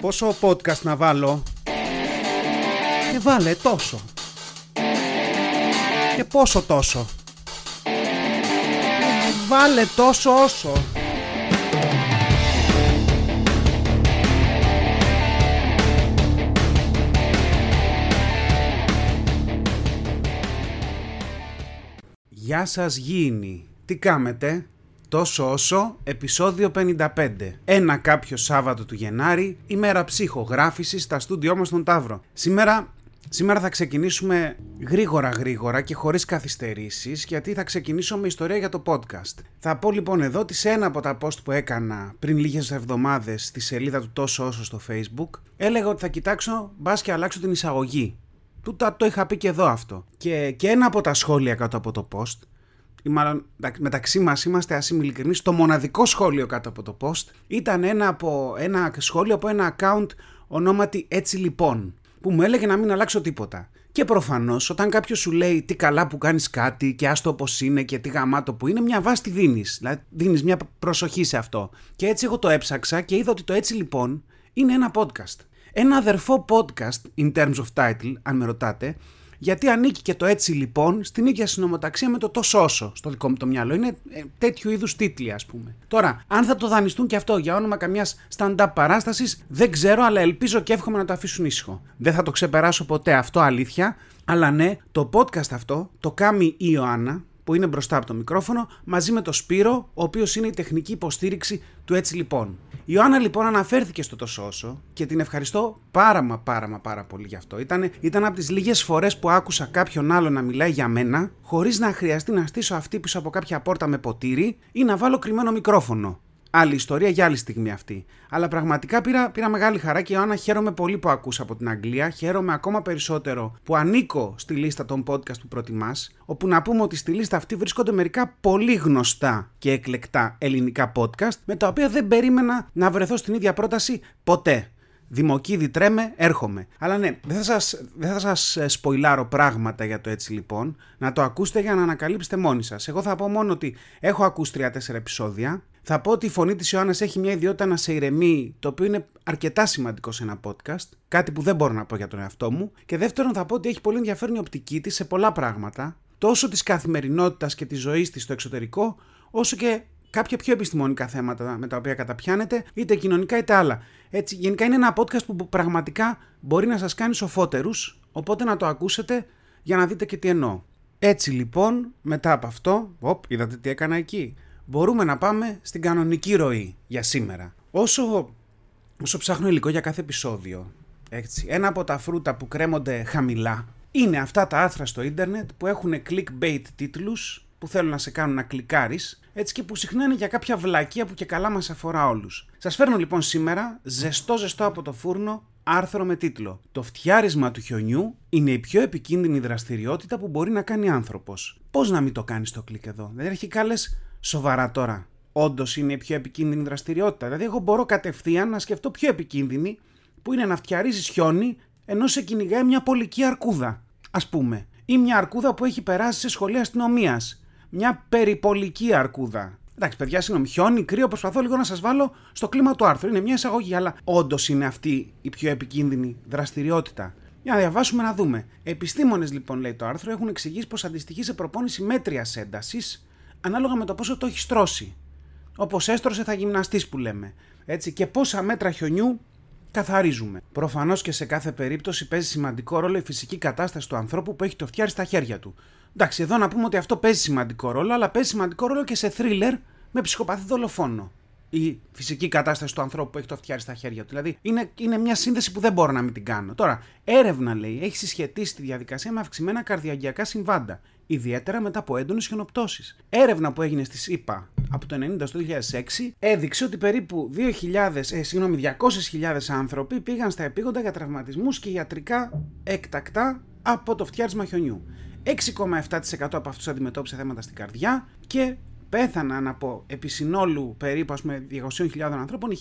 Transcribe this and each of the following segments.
Πόσο podcast να βάλω; Και βάλε τόσο. Και πόσο τόσο. Βάλε τόσο όσο. Γεια σας γήινοι. Τι κάμετε; Τόσο όσο, επεισόδιο 55. Ένα κάποιο Σάββατο του Γενάρη, ημέρα ψυχογράφησης στα στούντιό μας στον Ταύρο. Σήμερα Σήμερα θα ξεκινήσουμε γρήγορα γρήγορα και χωρίς καθυστερήσεις γιατί θα ξεκινήσω με ιστορία για το podcast. Θα πω λοιπόν εδώ ότι σε ένα από τα post που έκανα πριν λίγες εβδομάδες στη σελίδα του τόσο όσο στο facebook έλεγα ότι θα κοιτάξω μπας και αλλάξω την εισαγωγή. Του το, το είχα πει και εδώ αυτό. Και, και ένα από τα σχόλια κάτω από το post ή μάλλον μεταξύ μας είμαστε α είμαι ειλικρινείς, το μοναδικό σχόλιο κάτω από το post ήταν ένα, από, ένα σχόλιο από ένα account ονόματι Έτσι Λοιπόν, που μου έλεγε να μην αλλάξω τίποτα. Και προφανώς, όταν κάποιος σου λέει τι καλά που κάνεις κάτι και άστο όπως είναι και τι γαμάτο που είναι, μια βάση τη δίνεις. Δηλαδή, δίνεις μια προσοχή σε αυτό. Και έτσι εγώ το έψαξα και είδα ότι το Έτσι Λοιπόν είναι ένα podcast. Ένα αδερφό podcast, in terms of title, αν με ρωτάτε, γιατί ανήκει και το έτσι λοιπόν στην ίδια συνομοταξία με το τόσο όσο στο δικό μου το μυαλό. Είναι ε, τέτοιου είδους τίτλοι, ας πούμε. Τώρα, αν θα το δανειστούν και αυτό για όνομα καμιάς stand-up παράστασης, δεν ξέρω, αλλά ελπίζω και εύχομαι να το αφήσουν ήσυχο. Δεν θα το ξεπεράσω ποτέ αυτό, αλήθεια. Αλλά ναι, το podcast αυτό το κάνει η Ιωάννα, που είναι μπροστά από το μικρόφωνο, μαζί με το Σπύρο, ο οποίος είναι η τεχνική υποστήριξη του Έτσι Λοιπόν. Η Ιωάννα λοιπόν αναφέρθηκε στο τόσο όσο και την ευχαριστώ πάρα μα πάρα μα πάρα πολύ γι' αυτό. Ήταν, ήταν από τις λίγες φορές που άκουσα κάποιον άλλο να μιλάει για μένα, χωρίς να χρειαστεί να στήσω αυτή πίσω από κάποια πόρτα με ποτήρι ή να βάλω κρυμμένο μικρόφωνο. Άλλη ιστορία για άλλη στιγμή αυτή. Αλλά πραγματικά πήρα, πήρα μεγάλη χαρά και Ιωάννα χαίρομαι πολύ που ακούσα από την Αγγλία. Χαίρομαι ακόμα περισσότερο που ανήκω στη λίστα των podcast που προτιμάς. Όπου να πούμε ότι στη λίστα αυτή βρίσκονται μερικά πολύ γνωστά και εκλεκτά ελληνικά podcast με τα οποία δεν περίμενα να βρεθώ στην ίδια πρόταση ποτέ. Δημοκίδη τρέμε, έρχομαι. Αλλά ναι, δεν θα σας, δεν θα σας ε, σποιλάρω πράγματα για το έτσι λοιπόν. Να το ακούσετε για να ανακαλύψετε μόνοι σας. Εγώ θα πω μόνο ότι έχω ακούσει 3-4 επεισόδια. Θα πω ότι η φωνή της Ιωάννας έχει μια ιδιότητα να σε ηρεμεί, το οποίο είναι αρκετά σημαντικό σε ένα podcast. Κάτι που δεν μπορώ να πω για τον εαυτό μου. Και δεύτερον θα πω ότι έχει πολύ ενδιαφέρον η οπτική της σε πολλά πράγματα. Τόσο της καθημερινότητας και της ζωής της στο εξωτερικό, όσο και κάποια πιο επιστημονικά θέματα με τα οποία καταπιάνεται, είτε κοινωνικά είτε άλλα. Έτσι, γενικά είναι ένα podcast που πραγματικά μπορεί να σας κάνει σοφότερους, οπότε να το ακούσετε για να δείτε και τι εννοώ. Έτσι λοιπόν, μετά από αυτό, οπ, είδατε τι έκανα εκεί, μπορούμε να πάμε στην κανονική ροή για σήμερα. Όσο, όσο ψάχνω υλικό για κάθε επεισόδιο, έτσι, ένα από τα φρούτα που κρέμονται χαμηλά είναι αυτά τα άθρα στο ίντερνετ που έχουν clickbait τίτλους που θέλουν να σε κάνουν να κλικάρεις έτσι και που συχνά είναι για κάποια βλακεία που και καλά μας αφορά όλους. Σας φέρνω λοιπόν σήμερα ζεστό ζεστό από το φούρνο άρθρο με τίτλο «Το φτιάρισμα του χιονιού είναι η πιο επικίνδυνη δραστηριότητα που μπορεί να κάνει άνθρωπος». Πώς να μην το κάνεις το κλικ εδώ, δεν έχει κάλες σοβαρά τώρα. Όντως είναι η πιο επικίνδυνη δραστηριότητα. Δηλαδή, εγώ μπορώ κατευθείαν να σκεφτώ πιο επικίνδυνη που είναι να φτιαρίζεις χιόνι ενώ σε κυνηγάει μια πολική αρκούδα, ας πούμε. Ή μια αρκούδα που έχει περάσει σε σχολεία αστυνομίας μια περιπολική αρκούδα. Εντάξει, παιδιά, συγγνώμη, χιόνι, κρύο, προσπαθώ λίγο να σας βάλω στο κλίμα του άρθρου. Είναι μια εισαγωγή, αλλά όντως είναι αυτή η πιο επικίνδυνη δραστηριότητα. Για να διαβάσουμε να δούμε. Επιστήμονες, λοιπόν, λέει το άρθρο, έχουν εξηγήσει πως αντιστοιχεί σε προπόνηση μέτρια έντασης ανάλογα με το πόσο το έχεις στρώσει. Όπως έστρωσε, θα γυμναστείς που λέμε. Έτσι, και πόσα μέτρα χιονιού καθαρίζουμε. Προφανώς και σε κάθε περίπτωση παίζει σημαντικό ρόλο η φυσική κατάσταση του ανθρώπου που έχει το φτιάρι στα χέρια του. Εντάξει, εδώ να πούμε ότι αυτό παίζει σημαντικό ρόλο, αλλά παίζει σημαντικό ρόλο και σε θρίλερ με ψυχοπαθή δολοφόνο. Η φυσική κατάσταση του ανθρώπου που έχει το φτιάρι στα χέρια του. Δηλαδή είναι, είναι μια σύνδεση που δεν μπορώ να μην την κάνω. Τώρα, έρευνα λέει έχει συσχετίσει τη διαδικασία με αυξημένα καρδιαγγειακά συμβάντα, ιδιαίτερα μετά από έντονες χιονοπτώσεις. Έρευνα που έγινε στη ΣΥΠΑ από το 1990 στο 2006 έδειξε ότι περίπου 2.000, ε, συγγνώμη, 200.000 άνθρωποι πήγαν στα επίγοντα για τραυματισμούς και ιατρικά έκτακτα από το φτιάρισμα χιονιού. 6,7% από αυτούς αντιμετώπισε θέματα στην καρδιά και πέθαναν από επισυνόλου περίπου ας πούμε 200.000 ανθρώπων οι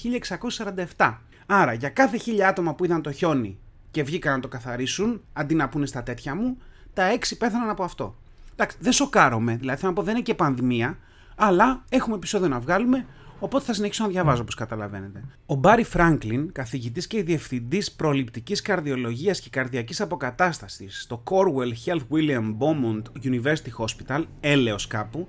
1647. Άρα για κάθε χίλια άτομα που είδαν το χιόνι και βγήκαν να το καθαρίσουν, αντί να πούνε στα τέτοια μου, τα 6 πέθαναν από αυτό. Εντάξει, δεν σοκάρομαι, δηλαδή θέλω να πω δεν είναι και πανδημία, αλλά έχουμε επεισόδιο να βγάλουμε, Οπότε θα συνεχίσω να διαβάζω όπως καταλαβαίνετε. Ο Μπάρι Φράγκλιν, καθηγητής και διευθυντής προληπτικής καρδιολογίας και καρδιακής αποκατάστασης στο Corwell Health William Beaumont University Hospital, έλεος κάπου,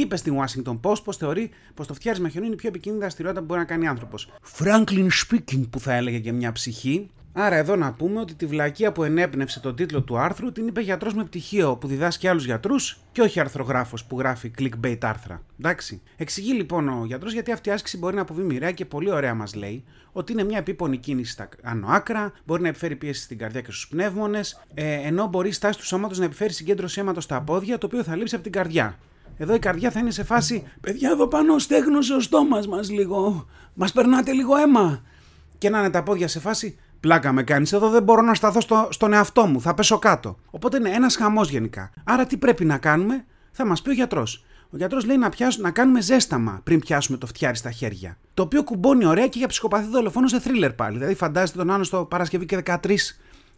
είπε στην Washington Post πως θεωρεί πως το φτιάρισμα χιονού είναι η πιο επικίνδυνη δραστηριότητα που μπορεί να κάνει άνθρωπος. Franklin speaking, που θα έλεγε και μια ψυχή, Άρα εδώ να πούμε ότι τη βλακεία που ενέπνευσε τον τίτλο του άρθρου την είπε γιατρός με πτυχίο που διδάσκει άλλους γιατρούς και όχι αρθρογράφος που γράφει clickbait άρθρα. Εντάξει. Εξηγεί λοιπόν ο γιατρός γιατί αυτή η άσκηση μπορεί να αποβεί μοιραία και πολύ ωραία μας λέει ότι είναι μια επίπονη κίνηση στα άνω άκρα, μπορεί να επιφέρει πίεση στην καρδιά και στους πνεύμονες, ε, ενώ μπορεί η στάση του σώματος να επιφέρει συγκέντρωση αίματος στα πόδια το οποίο θα λείψει από την καρδιά. Εδώ η καρδιά θα είναι σε φάση «Παιδιά εδώ πάνω στέγνωσε ο στόμας μας λίγο, μας περνάτε λίγο αίμα». Και να είναι τα πόδια σε φάση Πλάκα με κάνεις εδώ, δεν μπορώ να σταθώ στο, στον εαυτό μου. Θα πέσω κάτω. Οπότε είναι ένας χαμός γενικά. Άρα τι πρέπει να κάνουμε, θα μας πει ο γιατρός. Ο γιατρός λέει να, πιάσουμε, να κάνουμε ζέσταμα πριν πιάσουμε το φτιάρι στα χέρια. Το οποίο κουμπώνει ωραία και για ψυχοπαθή δολοφόνο σε θρίλερ πάλι. Δηλαδή, φαντάζεστε τον άλλο στο Παρασκευή και 13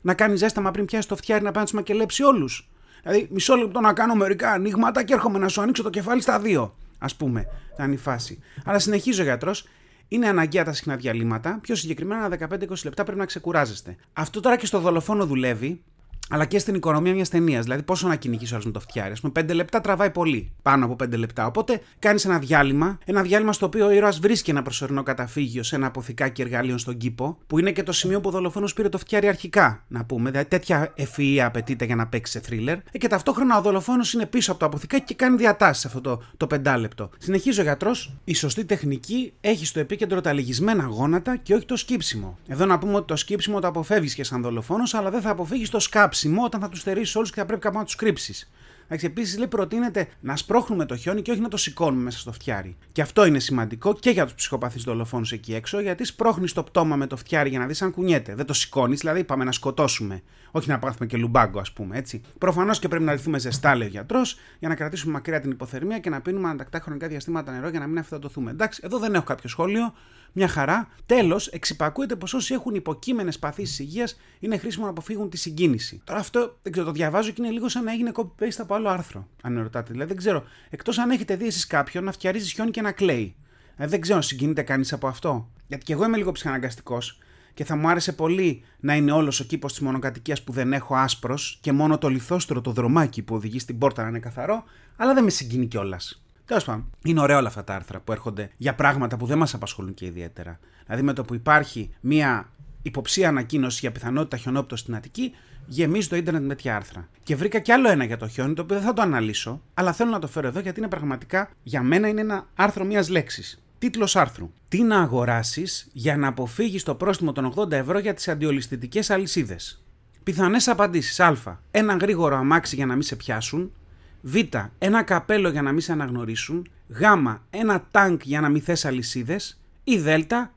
να κάνει ζέσταμα πριν πιάσει το φτιάρι να πάει να τους μακελέψει όλους. Δηλαδή, μισό λεπτό να κάνω μερικά ανοίγματα και έρχομαι να σου ανοίξω το κεφάλι στα δύο. Α πούμε, θα είναι η φάση. Αλλά συνεχίζει ο γιατρός είναι αναγκαία τα συχνά διαλύματα. Πιο συγκεκριμένα, 15-20 λεπτά πρέπει να ξεκουράζεστε. Αυτό τώρα και στο δολοφόνο δουλεύει, αλλά και στην οικονομία μιας ταινίας. Δηλαδή, πόσο να κυνηγήσει ο με το φτιάρι. Α πούμε, 5 λεπτά τραβάει πολύ. Πάνω από 5 λεπτά. Οπότε κάνεις ένα διάλειμμα. Ένα διάλειμμα στο οποίο ο ήρωας βρίσκει ένα προσωρινό καταφύγιο σε ένα αποθηκάκι εργαλείων στον κήπο, που είναι και το σημείο που ο δολοφόνος πήρε το φτιάρι αρχικά. Να πούμε. Δηλαδή, τέτοια ευφυα απαιτείται για να παίξει σε θρίλερ. Ε, και ταυτόχρονα ο δολοφόνος είναι πίσω από το αποθηκάκι και κάνει διατάσεις αυτό το, το πεντάλεπτο. Συνεχίζει ο γιατρός. Η σωστή τεχνική έχει στο επίκεντρο τα λυγισμένα γόνατα και όχι το σκύψιμο. Εδώ να πούμε ότι το σκύψιμο το αποφεύγεις και σαν δολοφόνος, αλλά δεν θα αποφύγεις το σκάψιμο όταν θα τους στερήσεις όλους και θα πρέπει κάπου να τους κρύψεις. Επίσης, λέει, προτείνεται να σπρώχνουμε το χιόνι και όχι να το σηκώνουμε μέσα στο φτιάρι. Και αυτό είναι σημαντικό και για τους ψυχοπαθείς δολοφόνους εκεί έξω, γιατί σπρώχνεις το πτώμα με το φτιάρι για να δεις αν κουνιέται. Δεν το σηκώνεις, δηλαδή πάμε να σκοτώσουμε. Όχι να πάθουμε και λουμπάγκο, ας πούμε έτσι. Προφανώς και πρέπει να λυθούμε ζεστά, λέει ο γιατρός, για να κρατήσουμε μακριά την υποθερμία και να πίνουμε ανατακτά χρονικά διαστήματα νερό για να μην αυθεντοθούμε. Εντάξει, εδώ δεν έχω κάποιο σχόλιο. Μια χαρά. Τέλος, εξυπακούεται πως όσοι έχουν υποκείμενες παθήσεις υγείας είναι χρήσιμο να αποφύγουν τη συγκίνηση. Τώρα αυτό δεν ξέρω, το διαβάζω και είναι λίγο σαν να έγινε copy-paste από άλλο άρθρο. Αν με ρωτάτε. Δηλαδή δεν ξέρω, εκτός αν έχετε δει εσείς κάποιον να φτιαρίζει χιόνι και να κλαίει. Δηλαδή δεν ξέρω αν συγκινείται κανείς από αυτό. Γιατί και εγώ είμαι λίγο ψυχαναγκαστικός και θα μου άρεσε πολύ να είναι όλος ο κήπος της μονοκατοικίας που δεν έχω άσπρος και μόνο το λιθόστρο το δρομάκι που οδηγεί στην πόρτα να είναι καθαρό, αλλά δεν με συγκινεί κιόλας. Τέλος πάντων, είναι ωραία όλα αυτά τα άρθρα που έρχονται για πράγματα που δεν μας απασχολούν και ιδιαίτερα. Δηλαδή, με το που υπάρχει μία υποψία ανακοίνωση για πιθανότητα χιονόπτωση στην Αττική, γεμίζει το ίντερνετ με τέτοια άρθρα. Και βρήκα κι άλλο ένα για το χιόνι, το οποίο δεν θα το αναλύσω, αλλά θέλω να το φέρω εδώ γιατί είναι πραγματικά για μένα είναι ένα άρθρο μία λέξης. Τίτλος άρθρου. Τι να αγοράσεις για να αποφύγεις το πρόστιμο των 80 ευρώ για τις αντιολιστητικέ αλυσίδες. Πιθανές απαντήσεις. Α. Ένα γρήγορο αμάξι για να μην σε πιάσουν. Β. Ένα καπέλο για να μην σε αναγνωρίσουν. Γ. Ένα τάγκ για να μην θες αλυσίδες. Ή Δ.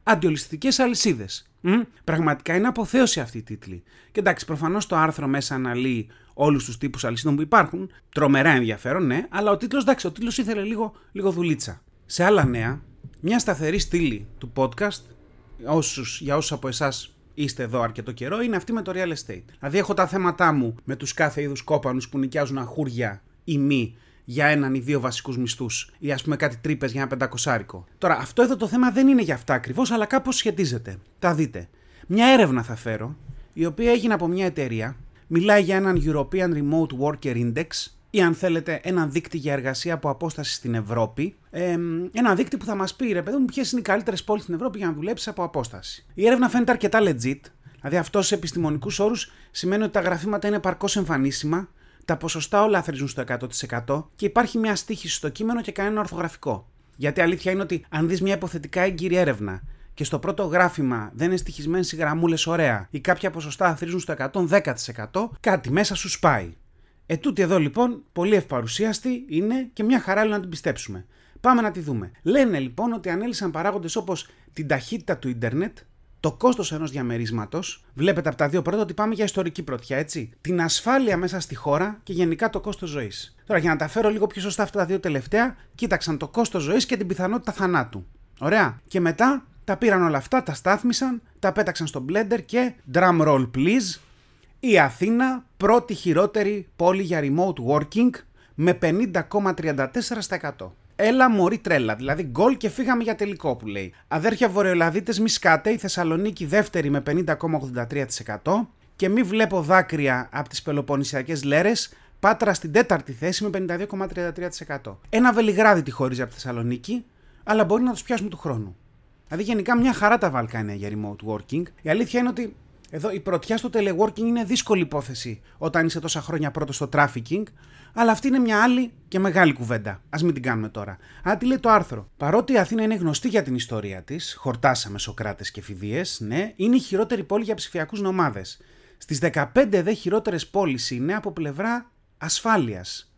Αντιολιστικέ αλυσίδες. Πραγματικά είναι αποθέωση αυτή η τίτλη. Και εντάξει, προφανώς το άρθρο μέσα αναλύει όλους τους τύπους αλυσίδων που υπάρχουν. Τρομερά ενδιαφέρον, ναι, αλλά ο τίτλος, εντάξει, ο τίτλος ήθελε λίγο, λίγο δουλίτσα. Σε άλλα νέα, μια σταθερή στήλη του podcast, όσους, για όσους από εσάς είστε εδώ αρκετό καιρό, είναι αυτή με το real estate. Δηλαδή, έχω τα θέματά μου με τους κάθε είδους κόπανους που νοικιάζουν αχούρια ή μη για έναν ή δύο βασικούς μισθούς ή ας πούμε κάτι τρύπες για ένα πεντακοσάρικο. Τώρα, αυτό εδώ το θέμα δεν είναι για αυτά ακριβώς, αλλά κάπως σχετίζεται. Τα δείτε. Μια έρευνα θα φέρω, η οποία έγινε από μια εταιρεία, μιλάει για έναν European Remote Worker Index, ή αν θέλετε έναν δείκτη για εργασία από απόσταση στην Ευρώπη. Ε, ένα δείκτη που θα μας πει, ρε παιδί μου, ποιες είναι οι καλύτερες πόλεις στην Ευρώπη για να δουλέψεις από απόσταση. Η έρευνα φαίνεται αρκετά legit, δηλαδή αυτό σε επιστημονικούς όρους σημαίνει ότι τα γραφήματα είναι παρκώς εμφανίσιμα, τα ποσοστά όλα θρίζουν στο 100% και υπάρχει μια στίχηση στο κείμενο και κανένα ορθογραφικό. Γιατί αλήθεια είναι ότι αν δεις μια υποθετικά έγκυρη έρευνα και στο πρώτο γράφημα δεν είναι στοιχισμένες οι γραμμούλες ωραία ή κάποια ποσοστά θρίζουν στο 110%, κάτι μέσα σου σπάει. Ετούτη εδώ λοιπόν, πολύ ευπαρουσίαστη είναι και μια χαρά να την πιστέψουμε. Πάμε να τη δούμε. Λένε λοιπόν ότι ανέλησαν παράγοντες όπως την ταχύτητα του ίντερνετ, το κόστος ενός διαμερίσματος, βλέπετε από τα δύο πρώτα ότι πάμε για ιστορική πρωτιά, έτσι. Την ασφάλεια μέσα στη χώρα και γενικά το κόστος ζωής. Τώρα για να τα φέρω λίγο πιο σωστά αυτά τα δύο τελευταία, κοίταξαν το κόστος ζωής και την πιθανότητα θανάτου. Ωραία. Και μετά τα πήραν όλα αυτά, τα στάθμισαν, τα πέταξαν στο blender και drum roll please. Η Αθήνα πρώτη χειρότερη πόλη για remote working με 50,34%. Έλα μωρή τρέλα. Δηλαδή γκολ και φύγαμε για τελικό που λέει. Αδέρφια Βορειοελλαδίτες, μη σκάτε. Η Θεσσαλονίκη δεύτερη με 50,83%. Και μη βλέπω δάκρυα από τις Πελοποννησιακές λέρες. Πάτρα στην τέταρτη θέση με 52,33%. Ένα Βελιγράδι τη χωρίζει από τη Θεσσαλονίκη, αλλά μπορεί να τους πιάσουμε του χρόνου. Δηλαδή γενικά μια χαρά τα Βαλκάνια για remote working. Η αλήθεια είναι ότι εδώ η πρωτιά στο teleworking είναι δύσκολη υπόθεση όταν είσαι τόσα χρόνια πρώτος στο trafficking, αλλά αυτή είναι μια άλλη και μεγάλη κουβέντα. Α μην την κάνουμε τώρα. Αλλά τι λέει το άρθρο; Παρότι η Αθήνα είναι γνωστή για την ιστορία της, χορτάσαμε Σοκράτες και Φιδίες, ναι, είναι η χειρότερη πόλη για ψηφιακούς νομάδες. Στις 15 δε χειρότερες πόλεις είναι από πλευρά ασφάλειας.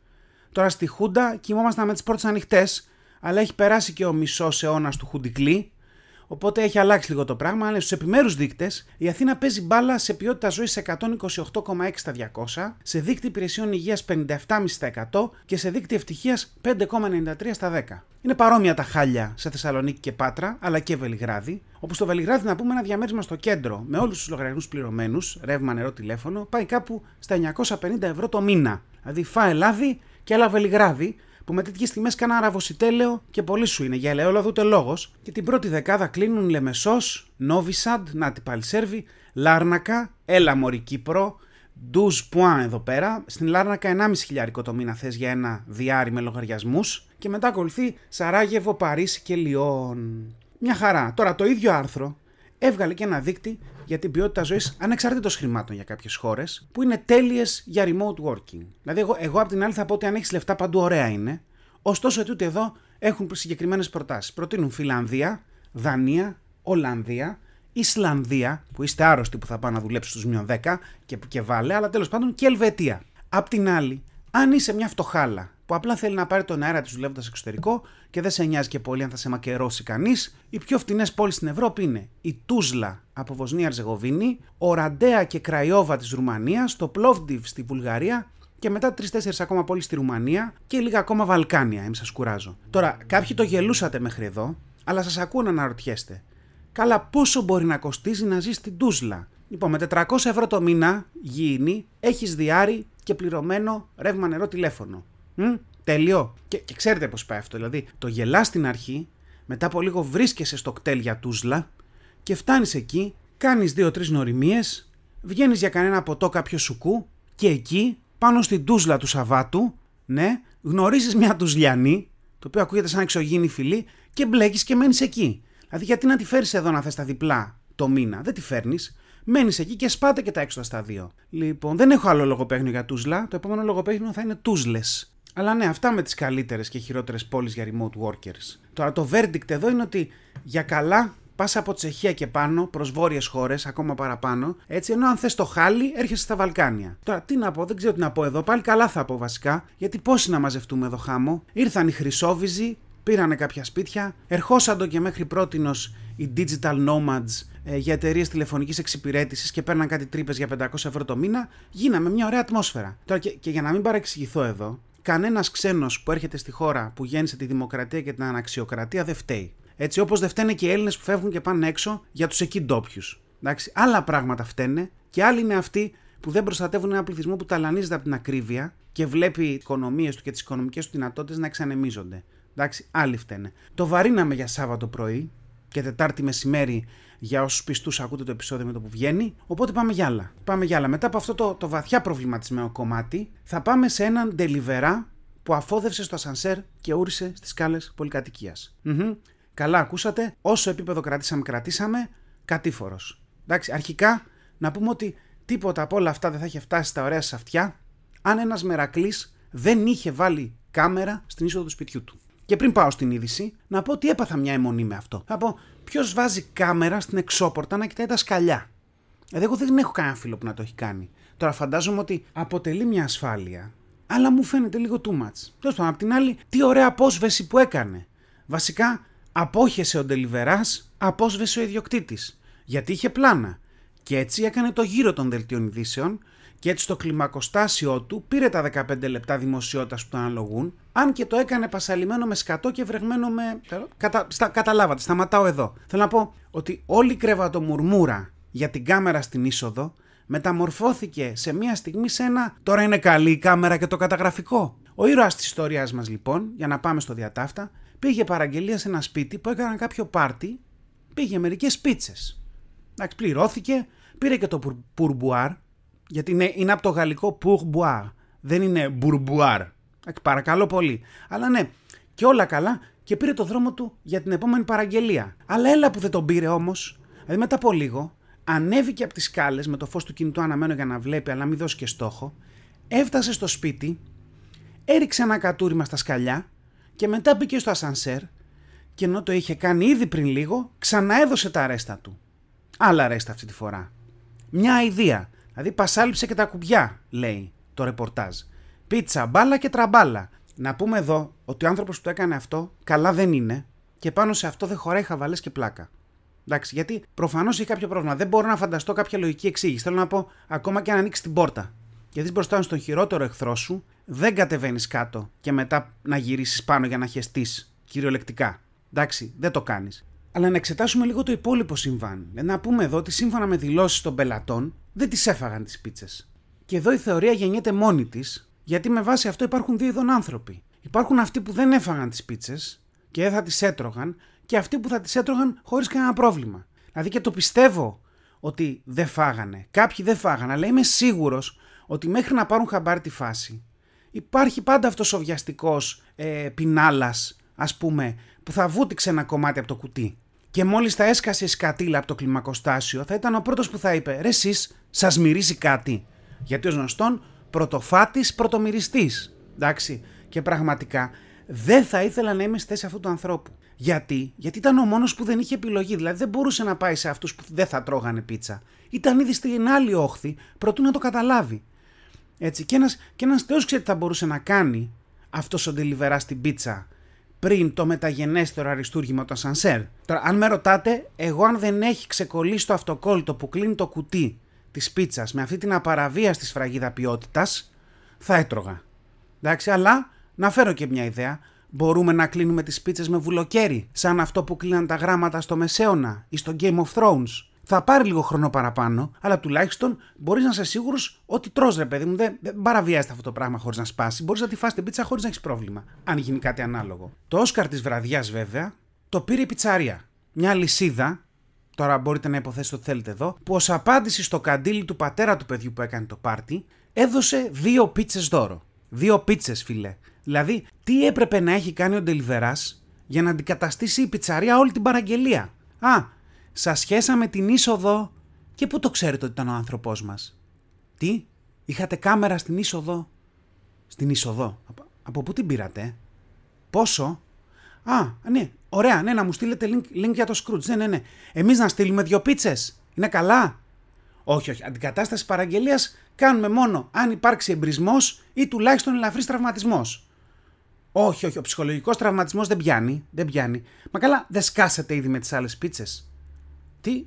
Τώρα στη Χούντα κοιμόμασταν με τις πόρτε ανοιχτές, αλλά έχει περάσει και ο μισός αιώνας του Χουντικλή Οπότε έχει αλλάξει λίγο το πράγμα, αλλά στους επιμέρους δείκτες η Αθήνα παίζει μπάλα σε ποιότητα ζωής 128,6 στα 200, σε δείκτη υπηρεσιών υγείας 57,5% και σε δείκτη ευτυχίας 5,93 στα 10. Είναι παρόμοια τα χάλια σε Θεσσαλονίκη και Πάτρα, αλλά και Βελιγράδι, όπου στο Βελιγράδι να πούμε ένα διαμέρισμα στο κέντρο με όλους τους λογαριασμούς πληρωμένους, ρεύμα, νερό, τηλέφωνο, πάει κάπου στα 950 ευρώ το μήνα. Δηλαδή φά λάδι και άλλα Βελιγράδι, που με τέτοιες τιμές κάνα ραβοσιτέλεο και πολύ σου είναι για ελαιόλαδο ούτε λόγος. Και την πρώτη δεκάδα κλείνουν Λεμεσός, Νόβισαντ, να την πάλι σέρβι, Λάρνακα, Έλα Μωρή Κύπρο, Ντουζ Πουάν εδώ πέρα. Στην Λάρνακα 1,5 χιλιάρικο το μήνα θες για ένα διάρρη με λογαριασμούς. Και μετά ακολουθεί Σαράγεβο, Παρίσι και Λιόν. Μια χαρά. Τώρα το ίδιο άρθρο έβγαλε και ένα δείκτη για την ποιότητα ζωής ανεξαρτήτως χρημάτων για κάποιες χώρες που είναι τέλειες για remote working. Δηλαδή, εγώ, εγώ απ' την άλλη θα πω ότι αν έχεις λεφτά παντού ωραία είναι. Ωστόσο, τούτοι εδώ έχουν συγκεκριμένες προτάσεις. Προτείνουν Φιλανδία, Δανία, Ολλανδία, Ισλανδία, που είστε άρρωστοι που θα πάω να δουλέψω στους μείον 10 και, και βάλε, αλλά τέλος πάντων και Ελβετία. Απ' την άλλη, αν είσαι μια φτωχάλα που απλά θέλει να πάρει τον αέρα της δουλεύοντας εξωτερικό και δεν σε νοιάζει και πολύ αν θα σε μακερώσει κανείς, οι πιο φτηνές πόλεις στην Ευρώπη είναι η Τούσλα από Βοσνία Αρζεγοβίνη, ο Ραντέα και Κραϊόβα της Ρουμανίας, το Πλόβντιβ στη Βουλγαρία και μετά τρει-τέσσερι ακόμα πόλεις στη Ρουμανία και λίγα ακόμα Βαλκάνια, εμείς σας κουράζω. Τώρα, κάποιοι το γελούσατε μέχρι εδώ, αλλά σας ακούω να αναρωτιέστε. Καλά, πόσο μπορεί να κοστίζει να ζεις στην Τούσλα; Λοιπόν, με 400 ευρώ το μήνα, γήινη, έχεις διάρρη και πληρωμένο ρεύμα νερό τηλέφωνο. Μ, τέλειο. Και, και ξέρετε πώς πάει αυτό. Δηλαδή, το γελάς στην αρχή, μετά από λίγο βρίσκεσαι στο κτέλ για τούσλα και φτάνεις εκεί, κάνεις δύο-τρεις νοριμίε, βγαίνεις για κανένα ποτό κάποιο σουκού και εκεί, πάνω στην τούσλα του Σαββάτου, ναι, γνωρίζεις μια τουσλιανή, το οποίο ακούγεται σαν εξωγήινη φυλή, και μπλέκεις και μένεις εκεί. Δηλαδή, γιατί να τη φέρεις εδώ να θες τα διπλά το μήνα, δεν τη φέρνεις. Μένεις εκεί και σπάτε και τα έξοδα στα δύο. Λοιπόν, δεν έχω άλλο λογοπαίγνιο για τούσλα. Το επόμενο λογοπαίγνιο θα είναι τούσλες. Αλλά ναι, αυτά με τις καλύτερες και χειρότερες πόλεις για remote workers. Τώρα το verdict εδώ είναι ότι για καλά πας από Τσεχία και πάνω προς βόρειες χώρες, ακόμα παραπάνω, έτσι, ενώ αν θες το χάλι, έρχεσαι στα Βαλκάνια. Τώρα τι να πω, δεν ξέρω τι να πω εδώ, πάλι καλά θα πω βασικά, γιατί πόσοι να μαζευτούμε εδώ χάμω. Ήρθαν οι Χρυσόβιζοι, πήρανε κάποια σπίτια, ερχόσαντο και μέχρι πρότινο οι digital nomads ε, για εταιρείες τηλεφωνικής εξυπηρέτησης και παίρναν κάτι τρύπες για 500 ευρώ το μήνα, γίναμε μια ωραία ατμόσφαιρα. Τώρα και, και για να μην παρεξηγηθώ εδώ, κανένας ξένος που έρχεται στη χώρα που γέννησε τη δημοκρατία και την αναξιοκρατία δεν φταίει. Έτσι, όπως δεν φταίνε και οι Έλληνες που φεύγουν και πάνε έξω για τους εκεί ντόπιους. Άλλα πράγματα φταίνε και άλλοι είναι αυτοί που δεν προστατεύουν ένα πληθυσμό που ταλανίζεται από την ακρίβεια και βλέπει οι οικονομίες του και τις οικονομικές του δυνατότητες να εξανεμίζονται. Εντάξει, άλλοι φταίνε. Το βαρύναμε για Σάββατο πρωί και Τετάρτη μεσημέρι για όσους πιστούς ακούτε το επεισόδιο με το που βγαίνει. Οπότε πάμε για άλλα. Πάμε για άλλα. Μετά από αυτό το, το βαθιά προβληματισμένο κομμάτι, θα πάμε σε έναν deliverá που αφόδευσε στο ασανσέρ και ούρισε στις σκάλες πολυκατοικίας. Καλά, ακούσατε. Όσο επίπεδο κρατήσαμε, κρατήσαμε. Κατήφορος. Εντάξει, αρχικά να πούμε ότι τίποτα από όλα αυτά δεν θα είχε φτάσει στα ωραία σα αυτιά αν ένας μερακλής δεν είχε βάλει κάμερα στην είσοδο του σπιτιού του. Και πριν πάω στην είδηση, να πω ότι έπαθα μια αιμονή με αυτό. Θα πω, ποιος βάζει κάμερα στην εξώπορτα να κοιτάει τα σκαλιά. Δηλαδή, εγώ δεν έχω κανένα φίλο που να το έχει κάνει. Τώρα φαντάζομαι ότι αποτελεί μια ασφάλεια, αλλά μου φαίνεται λίγο too much. Τέλος πάντων, απ' την άλλη, τι ωραία απόσβεση που έκανε. Βασικά, απόχεσε ο Ντελιβεράς, απόσβεσε ο ιδιοκτήτης. Γιατί είχε πλάνα. Και έτσι έκανε το γύρο των δελτίων ειδήσεων και έτσι στο κλιμακοστάσιο του πήρε τα 15 λεπτά δημοσιότητας που του αναλογούν, αν και το έκανε πασαλιμένο με σκατό και βρεγμένο με. Κατα... Στα... Καταλάβατε, σταματάω εδώ. Θέλω να πω ότι όλη η κρεβατομουρμούρα για την κάμερα στην είσοδο μεταμορφώθηκε σε μία στιγμή σε ένα. Τώρα είναι καλή η κάμερα και το καταγραφικό. Ο ήρωας της ιστορίας μας, λοιπόν, για να πάμε στο διατάφτα, πήγε παραγγελία σε ένα σπίτι που έκαναν κάποιο πάρτι, πήγε μερικές πίτσες. Εντάξει, πληρώθηκε, πήρε και το πουρμπουάρ, γιατί είναι, είναι από το γαλλικό πουρμπουάρ, δεν είναι μπουρμπουάρ. Παρακαλώ πολύ. Αλλά ναι, και όλα καλά και πήρε το δρόμο του για την επόμενη παραγγελία. Αλλά έλα που δεν τον πήρε όμως. Δηλαδή μετά από λίγο ανέβηκε από τις σκάλες με το φως του κινητού αναμένο για να βλέπει, αλλά μην δώσει και στόχο. Έφτασε στο σπίτι, έριξε ένα κατούριμα στα σκαλιά και μετά μπήκε στο ασανσέρ και ενώ το είχε κάνει ήδη πριν λίγο, ξαναέδωσε τα αρέστα του. Άλλα αρέστα αυτή τη φορά. Μια ιδέα. Δηλαδή πασάλιψε και τα κουμπιά, λέει το ρεπορτάζ. Πίτσα, μπάλα και τραμπάλα. Να πούμε εδώ ότι ο άνθρωπος που το έκανε αυτό καλά δεν είναι και πάνω σε αυτό δεν χωράει χαβαλές και πλάκα. Εντάξει, γιατί προφανώς έχει κάποιο πρόβλημα. Δεν μπορώ να φανταστώ κάποια λογική εξήγηση. Θέλω να πω, ακόμα και αν ανοίξει την πόρτα. Γιατί μπροστά στον χειρότερο εχθρό σου, δεν κατεβαίνεις κάτω και μετά να γυρίσεις πάνω για να χεστείς κυριολεκτικά. Εντάξει, δεν το κάνεις. Αλλά να εξετάσουμε λίγο το υπόλοιπο συμβάν. Να πούμε εδώ ότι σύμφωνα με δηλώσεις των πελατών, δεν τις έφαγαν τις πίτσες. Και εδώ η θεωρία γεννιέται μόνη της, γιατί με βάση αυτό υπάρχουν δύο είδων άνθρωποι. Υπάρχουν αυτοί που δεν έφαγαν τις πίτσες και δεν θα τις έτρωγαν, και αυτοί που θα τις έτρωγαν χωρίς κανένα πρόβλημα. Δηλαδή και το πιστεύω ότι δεν φάγανε. Κάποιοι δεν φάγανε, αλλά είμαι σίγουρος ότι μέχρι να πάρουν χαμπάρι τη φάση υπάρχει πάντα αυτός ο βιαστικός ε, πινάλας, ας πούμε, που θα βούτυξε ένα κομμάτι από το κουτί. Και μόλις θα έσκασες η σκατήλα από το κλιμακοστάσιο, θα ήταν ο πρώτος που θα είπε: Ρε, εσείς, σας μυρίζει κάτι. Γιατί ως γνωστόν, πρωτοφάτης, πρωτομυριστής. Εντάξει. Και πραγματικά δεν θα ήθελα να είμαι στη θέση αυτού του ανθρώπου. Γιατί; Γιατί ήταν ο μόνος που δεν είχε επιλογή. Δηλαδή δεν μπορούσε να πάει σε αυτούς που δεν θα τρώγανε πίτσα. Ήταν ήδη στην άλλη όχθη, προτού να το καταλάβει. Έτσι. Και ένας και ένας θεός ξέρει τι θα μπορούσε να κάνει αυτός ο ντελιβεράς στην πίτσα πριν το μεταγενέστερο αριστούργημα του ασανσέρ. Τώρα, αν με ρωτάτε, εγώ αν δεν έχει ξεκολλήσει το αυτοκόλλητο που κλείνει το κουτί της πίτσας με αυτή την απαραβίαστη σφραγίδα ποιότητας, θα έτρωγα. Εντάξει, αλλά να φέρω και μια ιδέα. Μπορούμε να κλείνουμε τις πίτσες με βουλοκαίρι, σαν αυτό που κλείναν τα γράμματα στο Μεσαίωνα ή στο Game of Thrones. Θα πάρει λίγο χρόνο παραπάνω, αλλά τουλάχιστον μπορείς να είσαι σίγουρος ότι τρώ, ρε παιδί μου. Δεν, δεν παραβιάζεται αυτό το πράγμα χωρίς να σπάσει. Μπορείς να τη φας την πίτσα χωρίς να έχεις πρόβλημα, αν γίνει κάτι ανάλογο. Το Όσκαρ της βραδιάς, βέβαια, το πήρε η πιτσαρία. Μια λυσίδα, τώρα μπορείτε να υποθέσετε ότι θέλετε εδώ, που ως απάντηση στο καντήλι του πατέρα του παιδιού που έκανε το πάρτι, έδωσε δύο πίτσες δώρο. Δύο πίτσες, φιλέ. Δηλαδή, τι έπρεπε να έχει κάνει ο Ντελιβεράς για να αντικαταστήσει η πιτσαρία όλη την παραγγελία; Α, σα σχέσαμε την είσοδο και πού το ξέρετε ότι ήταν ο άνθρωπός μας; Τι, είχατε κάμερα στην είσοδο; Στην είσοδο. Από, από πού την πήρατε, Πόσο; Α, ναι, ωραία, ναι, να μου στείλετε link, link για το Scrooge. Ναι, ναι, ναι. Εμείς να στείλουμε δύο πίτσες. Είναι καλά. Όχι, όχι. Αντικατάσταση παραγγελίας κάνουμε μόνο αν υπάρξει εμπρισμός ή τουλάχιστον ελαφρύς τραυματισμός. Όχι, όχι. Ο ψυχολογικός τραυματισμός δεν πιάνει. Δεν πιάνει. Μα καλά, δεν σκάσατε ήδη με τις άλλες πίτσες. Τι,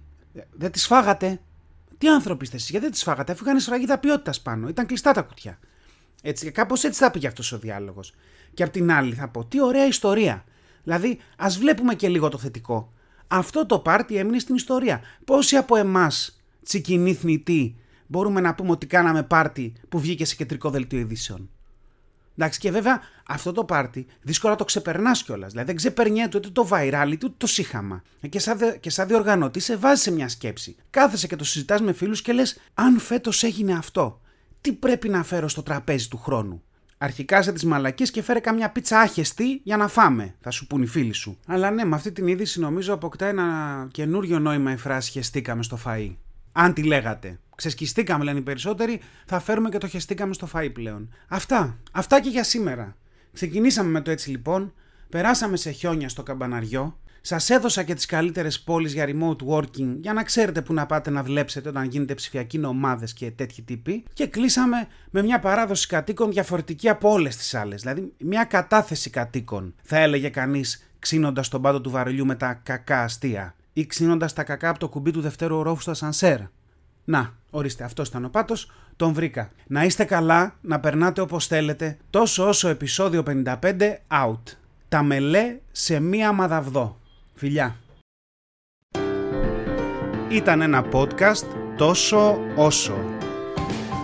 δεν τις φάγατε; Τι άνθρωποι είστε εσείς, γιατί δεν τις φάγατε; Έφυγαν σφραγίδα ποιότητας πάνω. Ήταν κλειστά τα κουτιά. Έτσι, κάπως έτσι θα πήγε αυτός ο διάλογος. Και απ' την άλλη θα πω, τι ωραία ιστορία. Δηλαδή, ας βλέπουμε και λίγο το θετικό. Αυτό το πάρτι έμεινε στην ιστορία. Πόσοι από εμάς, τσικινή θνητοί, μπορούμε να πούμε ότι κάναμε πάρτι που βγήκε σε κεντρικό δελτίο ειδήσεων; Εντάξει, και βέβαια αυτό το πάρτι δύσκολα το ξεπερνάς κιόλας. Δηλαδή δεν ξεπερνιέται ούτε το viral ούτε το σύχαμα. Ε, και σαν, και σαν διοργανωτή σε βάζει σε μια σκέψη. Κάθεσαι και το συζητάς με φίλους και λες: Αν φέτος έγινε αυτό, τι πρέπει να φέρω στο τραπέζι του χρόνου; Αρχικά σε τις μαλακίες και φέρε καμιά πίτσα άχεστη για να φάμε, θα σου πούν οι φίλοι σου. Αλλά ναι, με αυτή την είδηση νομίζω αποκτά ένα καινούριο νόημα η φράση χεστήκαμε στο φαΐ. Αν τη λέγατε. Ξεσκιστήκαμε, λένε οι περισσότεροι, θα φέρουμε και το χεστήκαμε στο φαΐ πλέον. Αυτά. Αυτά και για σήμερα. Ξεκινήσαμε με το έτσι λοιπόν, περάσαμε σε χιόνια στο καμπαναριό, Σας έδωσα και τις καλύτερες πόλεις για remote working για να ξέρετε που να πάτε να δουλέψετε όταν γίνετε ψηφιακοί νομάδες και τέτοιοι τύποι. Και κλείσαμε με μια παράδοση κατοίκων διαφορετική από όλες τις άλλες. Δηλαδή, μια κατάθεση κατοίκων, θα έλεγε κανείς, ξύνοντας τον πάτο του βαρελιού με τα κακά αστεία. Ή ξύνοντας τα κακά από το κουμπί του δευτέρου ορόφου στο ασανσέρ. Να, ορίστε, αυτός ήταν ο πάτος, τον βρήκα. Να είστε καλά, να περνάτε όπως θέλετε, τόσο όσο επεισόδιο 55 out. Τα μελέ σε μία μαδαβδό. Φιλιά. Ήταν ένα podcast τόσο όσο.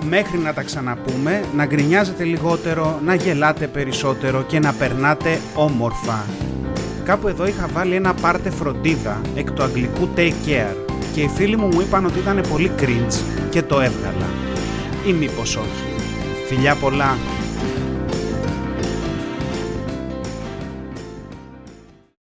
Μέχρι να τα ξαναπούμε, να γκρινιάζετε λιγότερο, να γελάτε περισσότερο και να περνάτε όμορφα. Κάπου εδώ είχα βάλει ένα πάρτε φροντίδα εκ του αγγλικού take care και οι φίλοι μου μου είπαν ότι ήταν πολύ cringe και το έβγαλα. Ή μήπως όχι. Φιλιά πολλά!